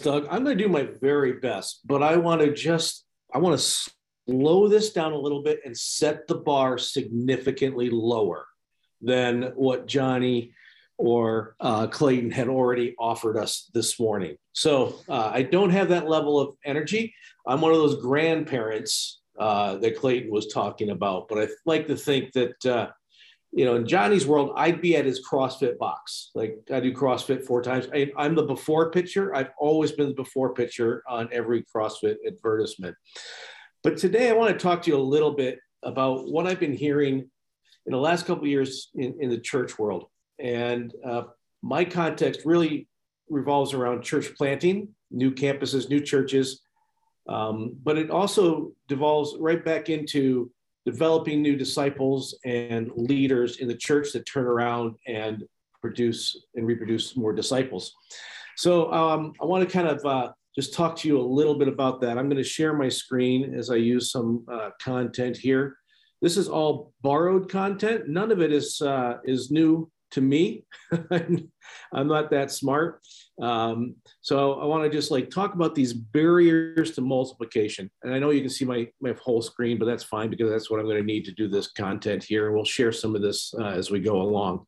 Doug. I'm going to do my very best, but I want to just I want to slow this down a little bit and set the bar significantly lower than what Johnny or uh, Clayton had already offered us this morning. So uh, I don't have that level of energy. I'm one of those grandparents uh, that Clayton was talking about, but I like to think that uh, you know, in Johnny's world, I'd be at his CrossFit box. Like I do CrossFit four times. I, am the before picture. I've always been the before picture on every CrossFit advertisement. But today I want to talk to you a little bit about what I've been hearing in the last couple years in, in, the church world. And uh, my context really revolves around church planting, new campuses, new churches. Um, but it also devolves right back into developing new disciples and leaders in the church that turn around and produce and reproduce more disciples. So um, I want to kind of uh, just talk to you a little bit about that. I'm going to share my screen as I use some uh, content here. This is all borrowed content. None of it is uh, is new to me. I'm not that smart. Um, so I want to just like talk about these barriers to multiplication. And I know you can see my, my whole screen, but that's fine because that's what I'm going to need to do this content here. And we'll share some of this uh, as we go along.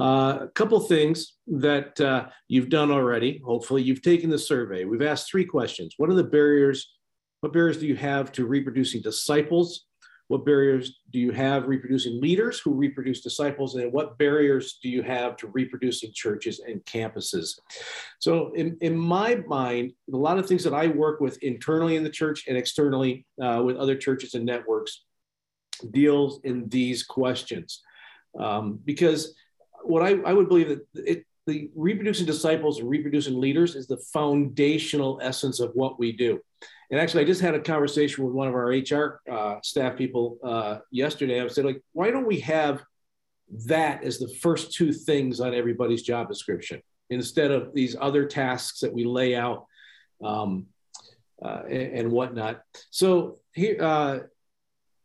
Uh, a couple things that uh, you've done already. Hopefully you've taken the survey. We've asked three questions. What are the barriers? What barriers do you have to reproducing disciples? What barriers do you have reproducing leaders who reproduce disciples? And what barriers do you have to reproducing churches and campuses? So, in, in my mind, a lot of things that I work with internally in the church and externally uh, with other churches and networks deals in these questions. Um, because what I, I would believe that it, the reproducing disciples and reproducing leaders is the foundational essence of what we do. And actually, I just had a conversation with one of our HR uh, staff people uh, yesterday. I said, like, why don't we have that as the first two things on everybody's job description instead of these other tasks that we lay out um, uh, and, and, whatnot? So here, uh,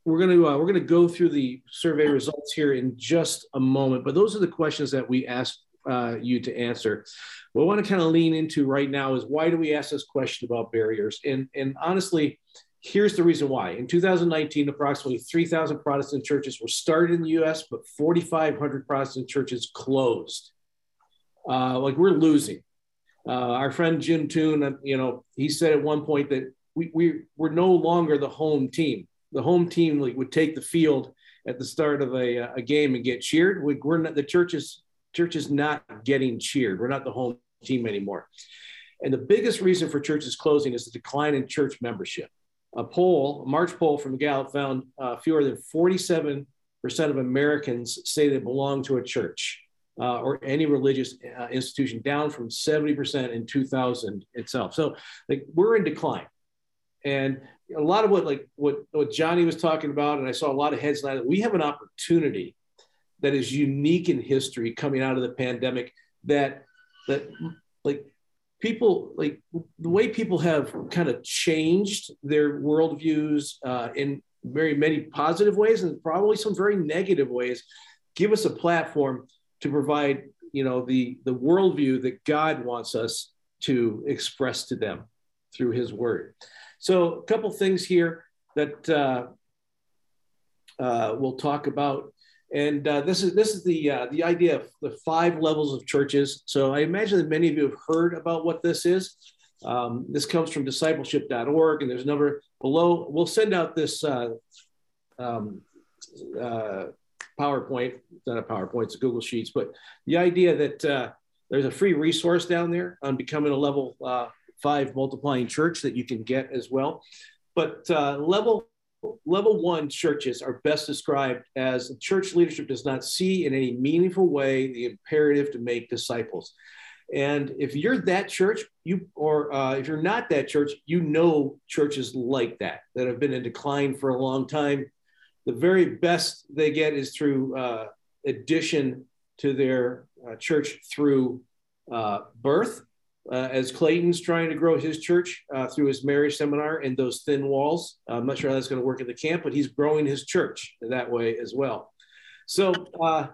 we're to uh, we're to go through the survey results here in just a moment. But those are the questions that we asked uh, you to answer. What I want to kind of lean into right now is why do we ask this question about barriers? And, and honestly, here's the reason why. In 2019, approximately 3,000 Protestant churches were started in the US, but 4,500 Protestant churches closed. Uh, like we're losing. Uh, our friend Jim Tune, uh, you know, he said at one point that we, we, we're no longer the home team. The home team like, would take the field at the start of a, a game and get cheered. We, we're not, the churches church is not getting cheered. We're not the home team anymore. And the biggest reason for churches closing is the decline in church membership. A poll, a March poll from Gallup found uh, fewer than 47% of Americans say they belong to a church uh, or any religious uh, institution, down from 70% in 2000 itself. So like we're in decline. And a lot of what like what, what Johnny was talking about, and I saw a lot of heads we have an opportunity that is unique in history coming out of the pandemic that that like people like the way people have kind of changed their worldviews uh, in very many positive ways and probably some very negative ways give us a platform to provide you know the the worldview that god wants us to express to them through his word. So a couple things here that uh, uh, we'll talk about and uh, this is this is the uh, the idea of the five levels of churches. So I imagine that many of you have heard about what this is. Um, this comes from discipleship.org, and there's a number below. We'll send out this uh, um, uh, PowerPoint. It's not a PowerPoint; it's a Google Sheets. But the idea that uh, there's a free resource down there on becoming a level uh, five multiplying church that you can get as well. But level level one churches are best described as church leadership does not see in any meaningful way the imperative to make disciples. And if you're that church, you or uh, if you're not that church, you know churches like that that have been in decline for a long time. The very best they get is through uh, addition to their uh, church through uh, birth uh, as Clayton's trying to grow his church uh, through his marriage seminar and those thin walls. I'm not sure how that's going to work at the camp, but he's growing his church that way as well. So, uh,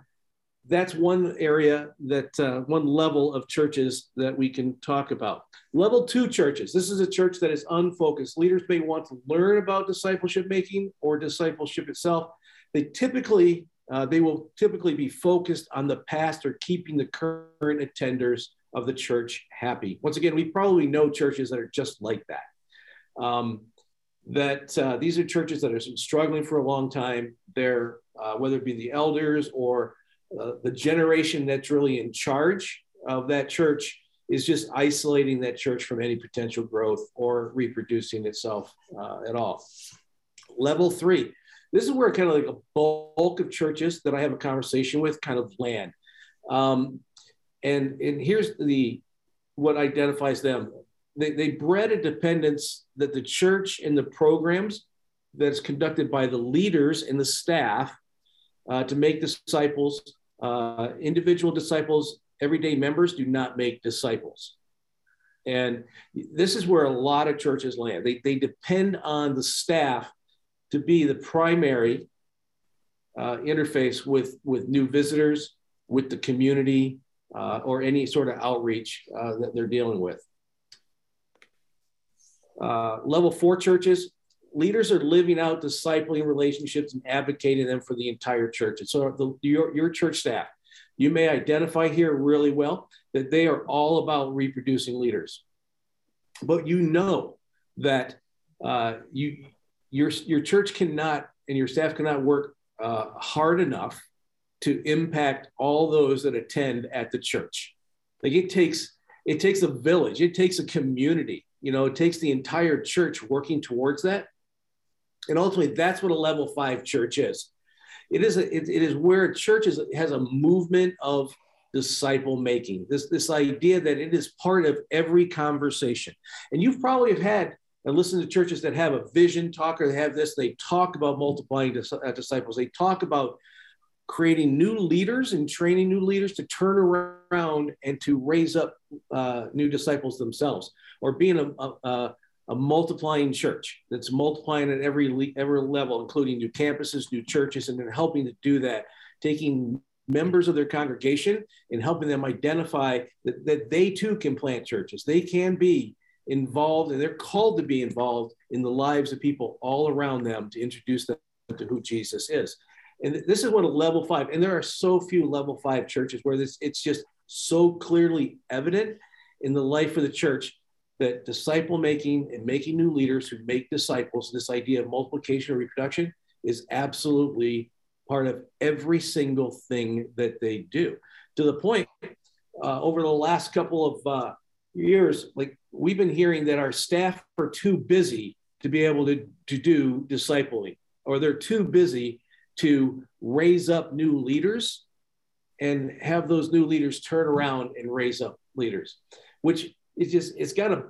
that's one area that uh, one level of churches that we can talk about. Level two churches. This is a church that is unfocused. Leaders may want to learn about discipleship making or discipleship itself. They typically uh, they will typically be focused on the past or keeping the current attenders of the church happy. Once again, we probably know churches that are just like that. Um, that uh, these are churches that are struggling for a long time. They're uh, whether it be the elders or uh, the generation that's really in charge of that church is just isolating that church from any potential growth or reproducing itself uh, at all. Level three, this is where kind of like a bulk of churches that I have a conversation with kind of land. Um, and, and here's the what identifies them. They, they bred a dependence that the church and the programs that's conducted by the leaders and the staff uh, to make disciples. Uh, individual disciples, everyday members do not make disciples. And this is where a lot of churches land. They, they depend on the staff to be the primary uh, interface with, with new visitors, with the community, uh, or any sort of outreach uh, that they're dealing with. Uh, level four churches, leaders are living out discipling relationships and advocating them for the entire church. And so the, your, your church staff, you may identify here really well that they are all about reproducing leaders. But you know that uh, you, your, your church cannot and your staff cannot work uh, hard enough to impact all those that attend at the church. Like it takes it takes a village, it takes a community, you know, it takes the entire church working towards that. And ultimately, that's what a level five church is. It is a, it, it is where a church is, has a movement of disciple making. This this idea that it is part of every conversation. And you've probably have had and listen to churches that have a vision talker. They have this. They talk about multiplying uh, disciples. They talk about creating new leaders and training new leaders to turn around and to raise up uh, new disciples themselves, or being a, a, a multiplying church that's multiplying at every every level, including new campuses, new churches, and then helping to do that, taking members of their congregation and helping them identify that, that they too can plant churches. They can be involved and they're called to be involved in the lives of people all around them to introduce them to who Jesus is. And this is what a level five, and there are so few level five churches where this it's just so clearly evident in the life of the church that disciple making and making new leaders who make disciples, this idea of multiplication or reproduction is absolutely part of every single thing that they do. To the point, uh, over the last couple of uh, years, like we've been hearing that our staff are too busy to be able to, to do discipling, or they're too busy to raise up new leaders and have those new leaders turn around and raise up leaders, which is just, it's got to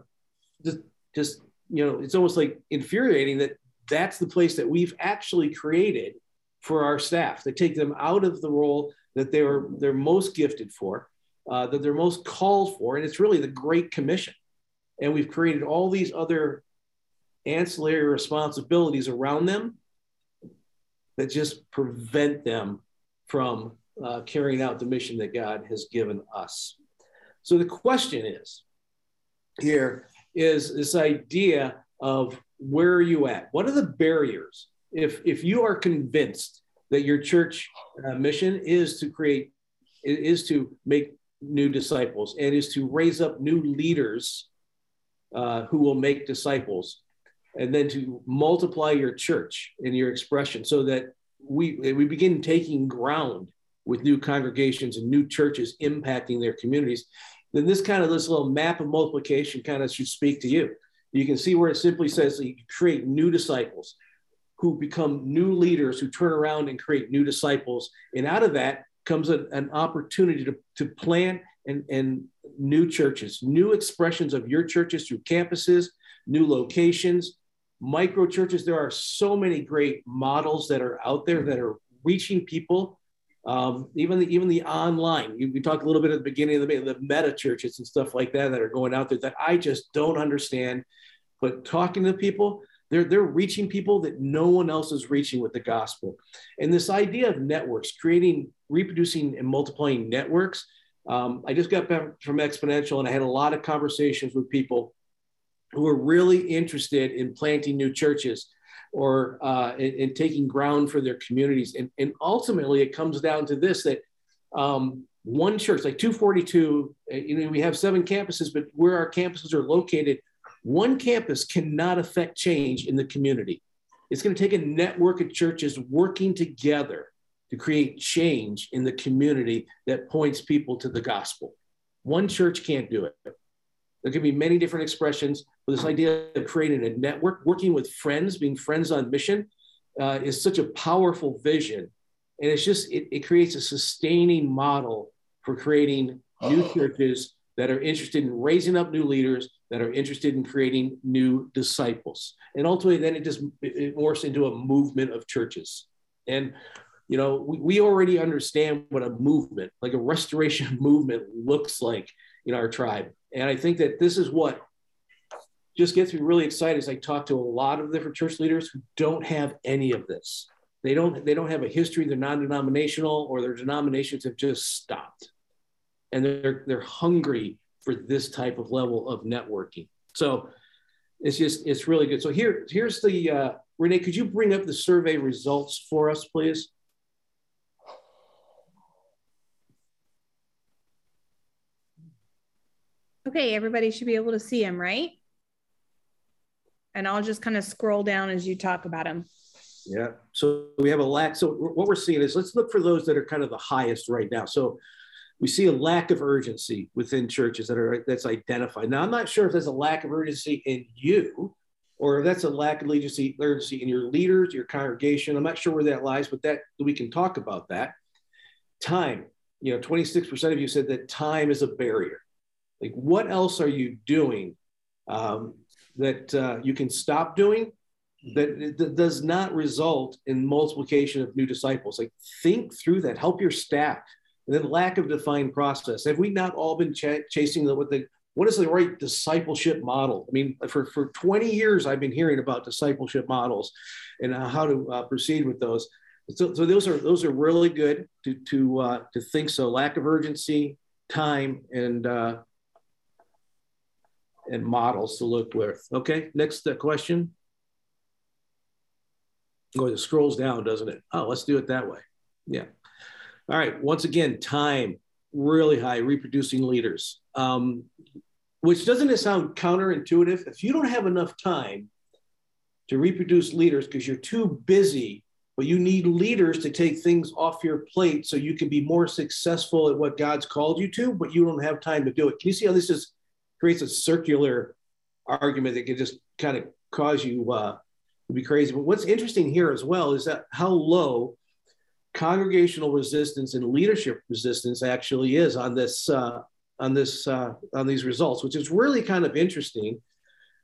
just, just, you know, it's almost like infuriating that that's the place that we've actually created for our staff to take them out of the role that they are they're most gifted for, uh, that they're most called for, and it's really the Great Commission. And we've created all these other ancillary responsibilities around them that just prevent them from uh, carrying out the mission that God has given us. So the question is here is this idea of where are you at? What are the barriers? If, if you are convinced that your church uh, mission is to create, is to make new disciples and is to raise up new leaders uh, who will make disciples, and then to multiply your church and your expression so that we we begin taking ground with new congregations and new churches impacting their communities then this kind of this little map of multiplication kind of should speak to you. You can see where it simply says that you create new disciples who become new leaders who turn around and create new disciples. And out of that comes a, an opportunity to, to plant and, and new churches new expressions of your churches through campuses new locations micro churches there are so many great models that are out there that are reaching people um, even the even the online you, we talked a little bit at the beginning of the the meta churches and stuff like that that are going out there that i just don't understand but talking to people They're, they're reaching people that no one else is reaching with the gospel. And this idea of networks, creating, reproducing, and multiplying networks. Um, I just got back from Exponential and I had a lot of conversations with people who are really interested in planting new churches or uh, in, in, taking ground for their communities. And, and ultimately, it comes down to this that um, one church, like 242, uh, you know, we have seven campuses, but where our campuses are located, one campus cannot affect change in the community. It's going to take a network of churches working together to create change in the community that points people to the gospel. One church can't do it. There can be many different expressions, but this idea of creating a network, working with friends, being friends on mission, uh, is such a powerful vision. And it's just, it, it creates a sustaining model for creating new churches that are interested in raising up new leaders that are interested in creating new disciples. And ultimately, then it just it morphs into a movement of churches. And you know, we, we already understand what a movement, like a restoration movement, looks like in our tribe. And I think that this is what just gets me really excited as I talk to a lot of different church leaders who don't have any of this. They don't they don't have a history, they're non-denominational, or their denominations have just stopped. And they're they're hungry for this type of level of networking. So it's just it's really good. So here here's the uh, Renee. Could you bring up the survey results for us, please? Okay, everybody should be able to see them, right? And I'll just kind of scroll down as you talk about them. Yeah. So we have a lack. So what we're seeing is let's look for those that are kind of the highest right now. So we see a lack of urgency within churches that are that's identified. Now I'm not sure if there's a lack of urgency in you or if that's a lack of urgency, urgency in your leaders, your congregation. I'm not sure where that lies, but that we can talk about that. Time. You know, 26% of you said that time is a barrier. Like, what else are you doing um, that uh, you can stop doing that, that does not result in multiplication of new disciples? Like, think through that. Help your staff and then lack of defined process. Have we not all been ch- chasing the, what the what is the right discipleship model? I mean, for, for 20 years, I've been hearing about discipleship models and uh, how to uh, proceed with those. So, so those are those are really good to to uh, to think. So lack of urgency, time, and uh, and models to look with. Okay, next uh, question. Oh, it scrolls down, doesn't it? Oh, let's do it that way. Yeah. All right. Once again, time really high, reproducing leaders. Um, which doesn't it sound counterintuitive? If you don't have enough time to reproduce leaders because you're too busy, but you need leaders to take things off your plate so you can be more successful at what God's called you to, but you don't have time to do it. Can you see how this is creates a circular argument that can just kind of cause you uh, to be crazy? But what's interesting here as well is that how low congregational resistance and leadership resistance actually is on this uh, on this uh, on these results, which is really kind of interesting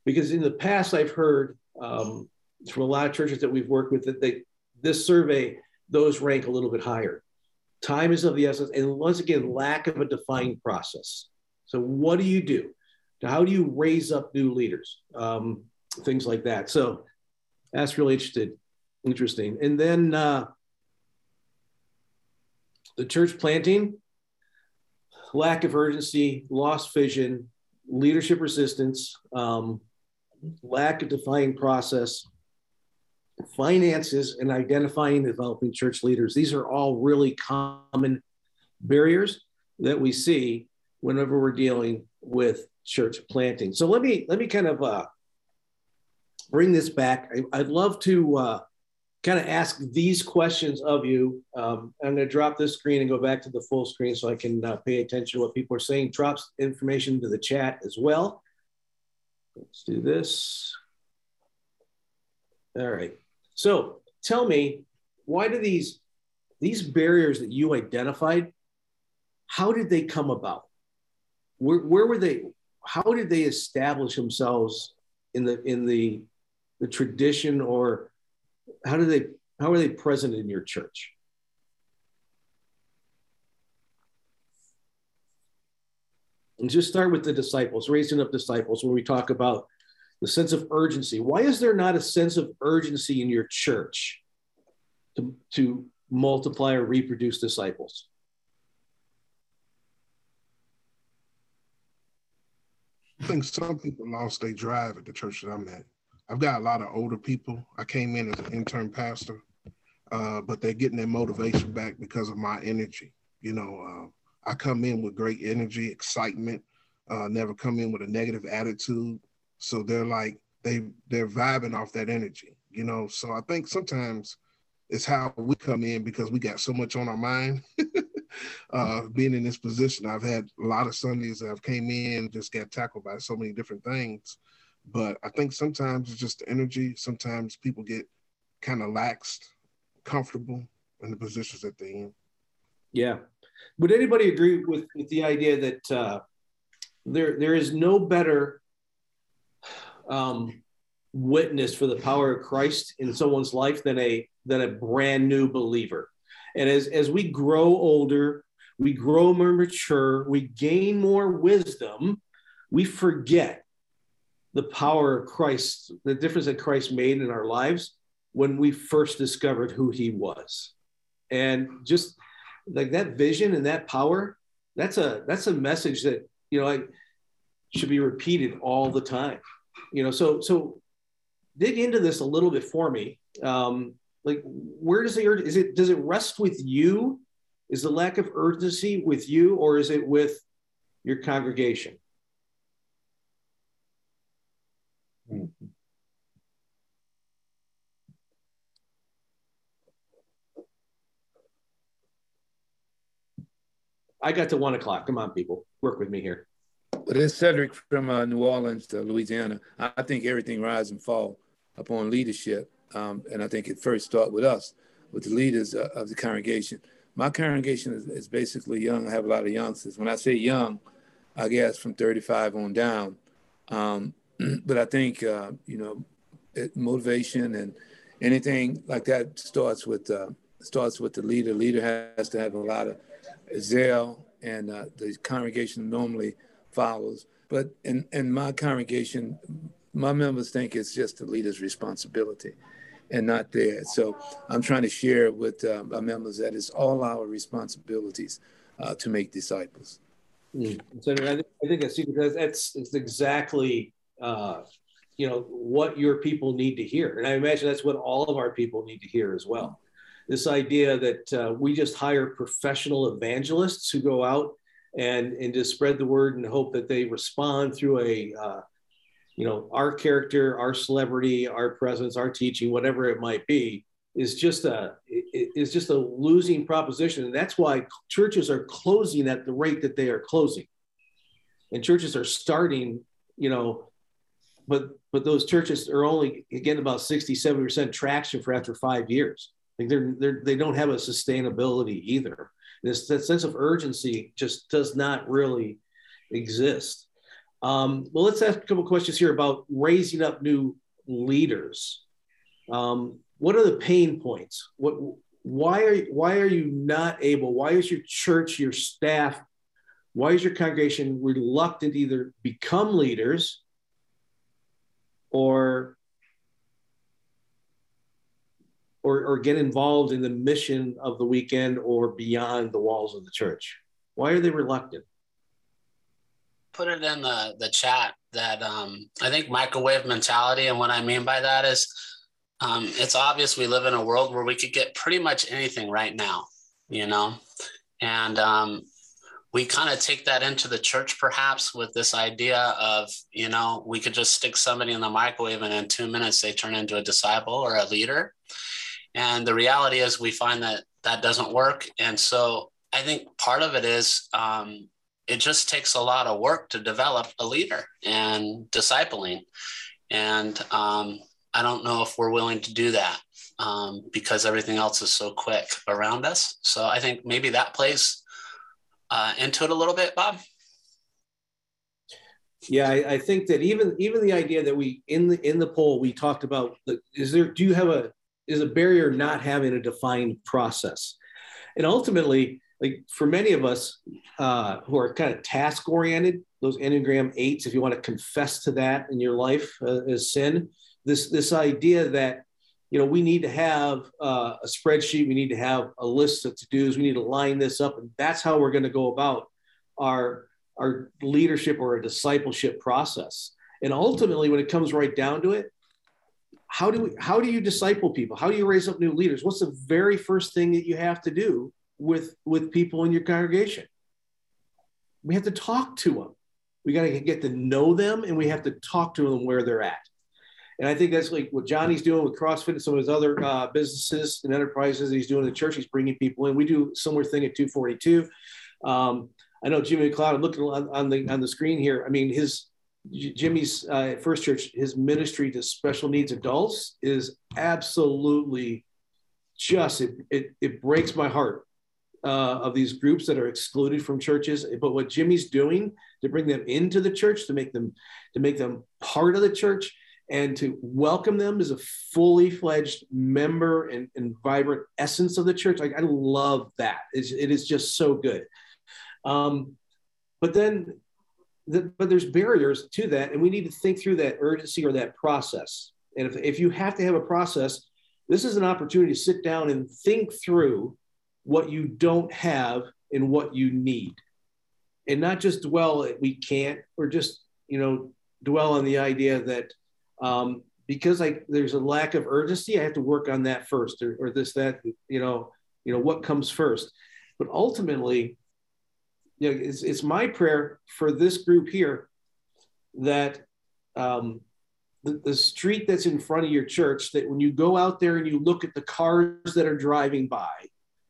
because in the past I've heard um, from a lot of churches that we've worked with that they this survey those rank a little bit higher. Time is of the essence, and once again, lack of a defined process. So, what do you do? How do you raise up new leaders? Um, things like that. So, that's really interested, interesting. And then uh, the church planting, lack of urgency, lost vision, leadership resistance, um, lack of defining process, finances, and identifying and developing church leaders. These are all really common barriers that we see whenever we're dealing with church planting. So let me let me kind of uh, bring this back. I, would love to uh, kind of ask these questions of you. Um, I'm going to drop this screen and go back to the full screen so I can uh, pay attention to what people are saying. Drops information to the chat as well. Let's do this. All right. So tell me, why do these these barriers that you identified? How did they come about? Where, where were they? How did they establish themselves in the in the the tradition or how do they how are they present in your church and just start with the disciples raising up disciples when we talk about the sense of urgency. Why is there not a sense of urgency in your church to, to multiply or reproduce disciples? I think some people lost their drive at the church that I'm at. I've got a lot of older people. I came in as an intern pastor, uh, but they're getting their motivation back because of my energy. You know, uh, I come in with great energy, excitement. Uh, never come in with a negative attitude. So they're like they they're vibing off that energy. You know, so I think sometimes it's how we come in because we got so much on our mind. uh, being in this position, I've had a lot of Sundays that I've came in just got tackled by so many different things. But I think sometimes it's just the energy. Sometimes people get kind of laxed, comfortable in the positions that they're in. Yeah. Would anybody agree with, with the idea that uh, there there is no better um, witness for the power of Christ in someone's life than a than a brand new believer? And as as we grow older, we grow more mature, we gain more wisdom, we forget the power of Christ, the difference that Christ made in our lives when we first discovered who he was. And just like that vision and that power, that's a that's a message that, you know, like should be repeated all the time. You know, so so dig into this a little bit for me. Um, like where does the is it does it rest with you? Is the lack of urgency with you or is it with your congregation? I got to one o'clock. Come on, people, work with me here. But it's Cedric from uh, New Orleans to Louisiana. I think everything rise and fall upon leadership, um, and I think it first start with us, with the leaders uh, of the congregation. My congregation is, is, basically young. I have a lot of youngsters. When I say young, I guess from 35 on down. Um, but I think uh, you know, it, motivation and anything like that starts with uh, starts with the leader. Leader has to have a lot of zeal, and uh, the congregation normally follows. But in in my congregation, my members think it's just the leader's responsibility and not theirs. So I'm trying to share with uh, my members that it's all our responsibilities uh, to make disciples. Mm. So I think, because that's it's exactly uh, you know what your people need to hear and i imagine that's what all of our people need to hear as well this idea that uh, we just hire professional evangelists who go out and and just spread the word and hope that they respond through a uh, you know our character our celebrity our presence our teaching whatever it might be is just a is just a losing proposition. And that's why churches are closing at the rate that they are closing. And churches are starting you know but but those churches are only getting about 60 70% traction for after five years. Like they're, they're they don't have a sustainability either. This that sense of urgency just does not really exist um, well let's ask a couple questions here about raising up new leaders um, what are the pain points what why are why are you not able why is your church your staff why is your congregation reluctant to either become leaders or or, or get involved in the mission of the weekend or beyond the walls of the church? Why are they reluctant? Put it in the, the chat that um, I think microwave mentality. And what I mean by that is um, it's obvious we live in a world where we could get pretty much anything right now, you know? And um, we kind of take that into the church perhaps with this idea of you know we could just stick somebody in the microwave and in two minutes they turn into a disciple or a leader and the reality is we find that that doesn't work and so i think part of it is um, it just takes a lot of work to develop a leader and discipling. And um, i don't know if we're willing to do that um, because everything else is so quick around us. So i think maybe that plays uh, into it a little bit, Bob? Yeah, I, I, think that even even the idea that we in the in the poll we talked about is there do you have a is a barrier not having a defined process, and ultimately like for many of us uh, who are kind of task oriented, those Enneagram eights, if you want to confess to that in your life uh, as sin, this this idea that you know we need to have uh, a spreadsheet, we need to have a list of to dos, we need to line this up, and that's how we're going to go about our our leadership or a discipleship process. And ultimately, when it comes right down to it, how do we, how do you disciple people? How do you raise up new leaders? What's the very first thing that you have to do with with people in your congregation? We have to talk to them. We got to get to know them, and we have to talk to them where they're at. And I think that's like what Johnny's doing with CrossFit and some of his other uh, businesses and enterprises he's doing in the church. He's bringing people in. We do similar thing at 242. Um, I know Jimmy McLeod. I'm looking on, on, the on the screen here. I mean, his Jimmy's uh, First Church, his ministry to special needs adults is absolutely just it, it, it breaks my heart uh, of these groups that are excluded from churches. But what Jimmy's doing to bring them into the church, to make them to make them part of the church, and to welcome them as a fully fledged member and, and vibrant essence of the church. Like I love that. It's, it is just so good. Um, but then the, but there's barriers to that, and we need to think through that urgency or that process. And if, if you have to have a process, this is an opportunity to sit down and think through what you don't have and what you need, and not just dwell at we can't, or just you know dwell on the idea that um, because like there's a lack of urgency, I have to work on that first, or, or this that you know you know what comes first. But ultimately, you know, it's, it's my prayer for this group here that um, the, the street that's in front of your church, that when you go out there and you look at the cars that are driving by,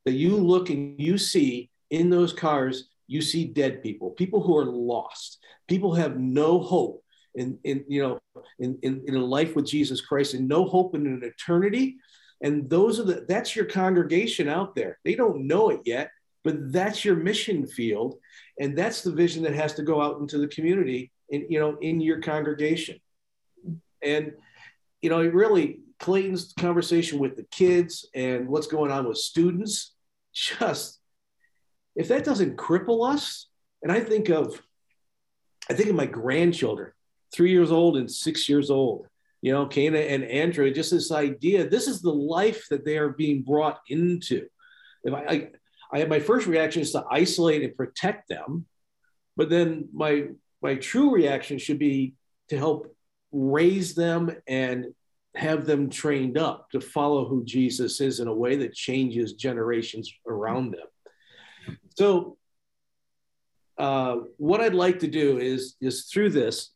that you look and you see in those cars, you see dead people, people who are lost, people have no hope in, in you know in, in, in a life with Jesus Christ and no hope in an eternity. And those are the that's your congregation out there. They don't know it yet, but that's your mission field and that's the vision that has to go out into the community and, you know in your congregation and you know it really clayton's conversation with the kids and what's going on with students just if that doesn't cripple us and i think of i think of my grandchildren three years old and six years old you know Kana and Andrew, just this idea this is the life that they are being brought into. If I, I I my first reaction is to isolate and protect them, but then my my true reaction should be to help raise them and have them trained up to follow who Jesus is in a way that changes generations around them. So, uh, what I'd like to do is is through this,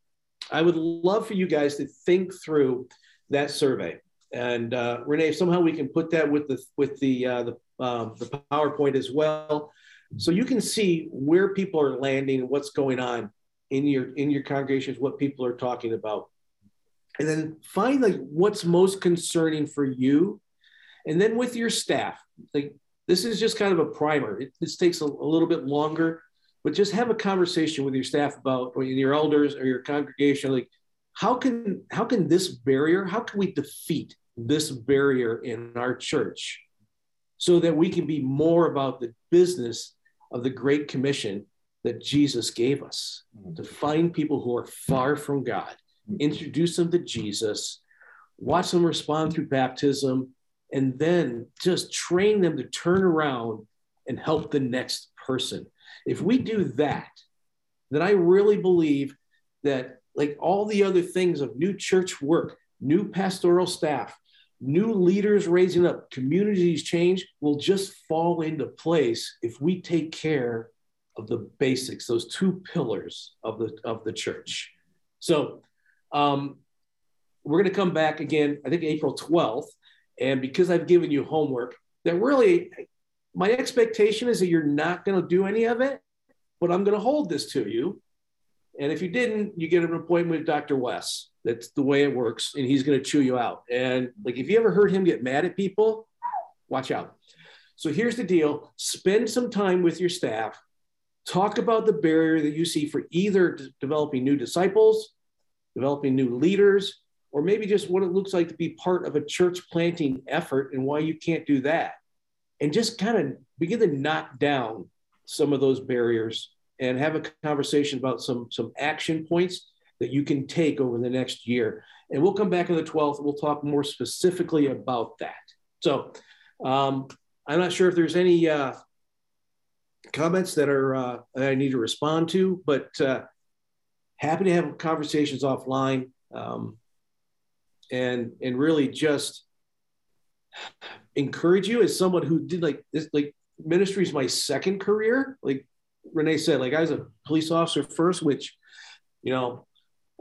I would love for you guys to think through that survey. And uh, Renee, somehow we can put that with the with the uh, the um, the PowerPoint as well. So you can see where people are landing and what's going on in your in your congregations, what people are talking about. And then find like what's most concerning for you. And then with your staff, like this is just kind of a primer. It, this takes a, a little bit longer, but just have a conversation with your staff about or your elders or your congregation, like how can how can this barrier, how can we defeat this barrier in our church so that we can be more about the business of the Great Commission that Jesus gave us to find people who are far from God, introduce them to Jesus, watch them respond through baptism, and then just train them to turn around and help the next person. If we do that, then I really believe that, like all the other things of new church work, new pastoral staff, new leaders raising up, communities change will just fall into place if we take care of the basics, those two pillars of the of the church. So um, we're going to come back again, I think April 12th. And because I've given you homework, that really my expectation is that you're not going to do any of it, but I'm going to hold this to you. And if you didn't, you get an appointment with Dr. Wes. That's the way it works, and he's going to chew you out. And like, if you ever heard him get mad at people, watch out. So here's the deal: spend some time with your staff. Talk about the barrier that you see for either developing new disciples, developing new leaders, or maybe just what it looks like to be part of a church planting effort and why you can't do that. and just kind of begin to knock down some of those barriers and have a conversation about some some action points that you can take over the next year. And we'll come back on the 12th. We'll talk more specifically about that. So um, I'm not sure if there's any uh, comments that are uh, that I need to respond to, but uh, happy to have conversations offline um, and and really just encourage you as someone who did like this like ministry is my second career. Like renee said like i was a police officer first which you know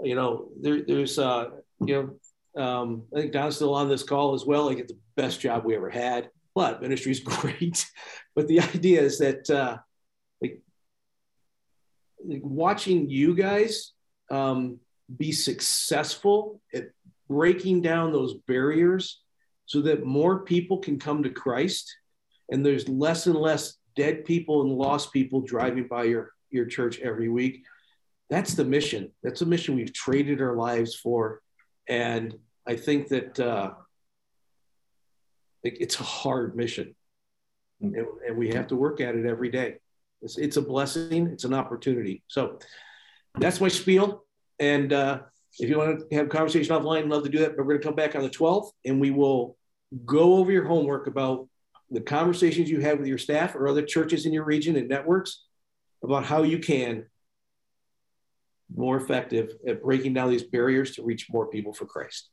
you know there, there's uh you know um i think don's still on this call as well. Like it's the best job we ever had but ministry is great. But the idea is that uh watching you guys um be successful at breaking down those barriers so that more people can come to Christ and there's less and less dead people and lost people driving by your, your church every week. That's the mission. That's a mission we've traded our lives for. And I think that uh, it's a hard mission. And, and, we have to work at it every day. It's, it's a blessing, it's an opportunity. So that's my spiel. And uh, if you want to have a conversation offline, love to do that. But we're going to come back on the 12th and we will go over your homework about the conversations you have with your staff or other churches in your region and networks about how you can more effective at breaking down these barriers to reach more people for Christ.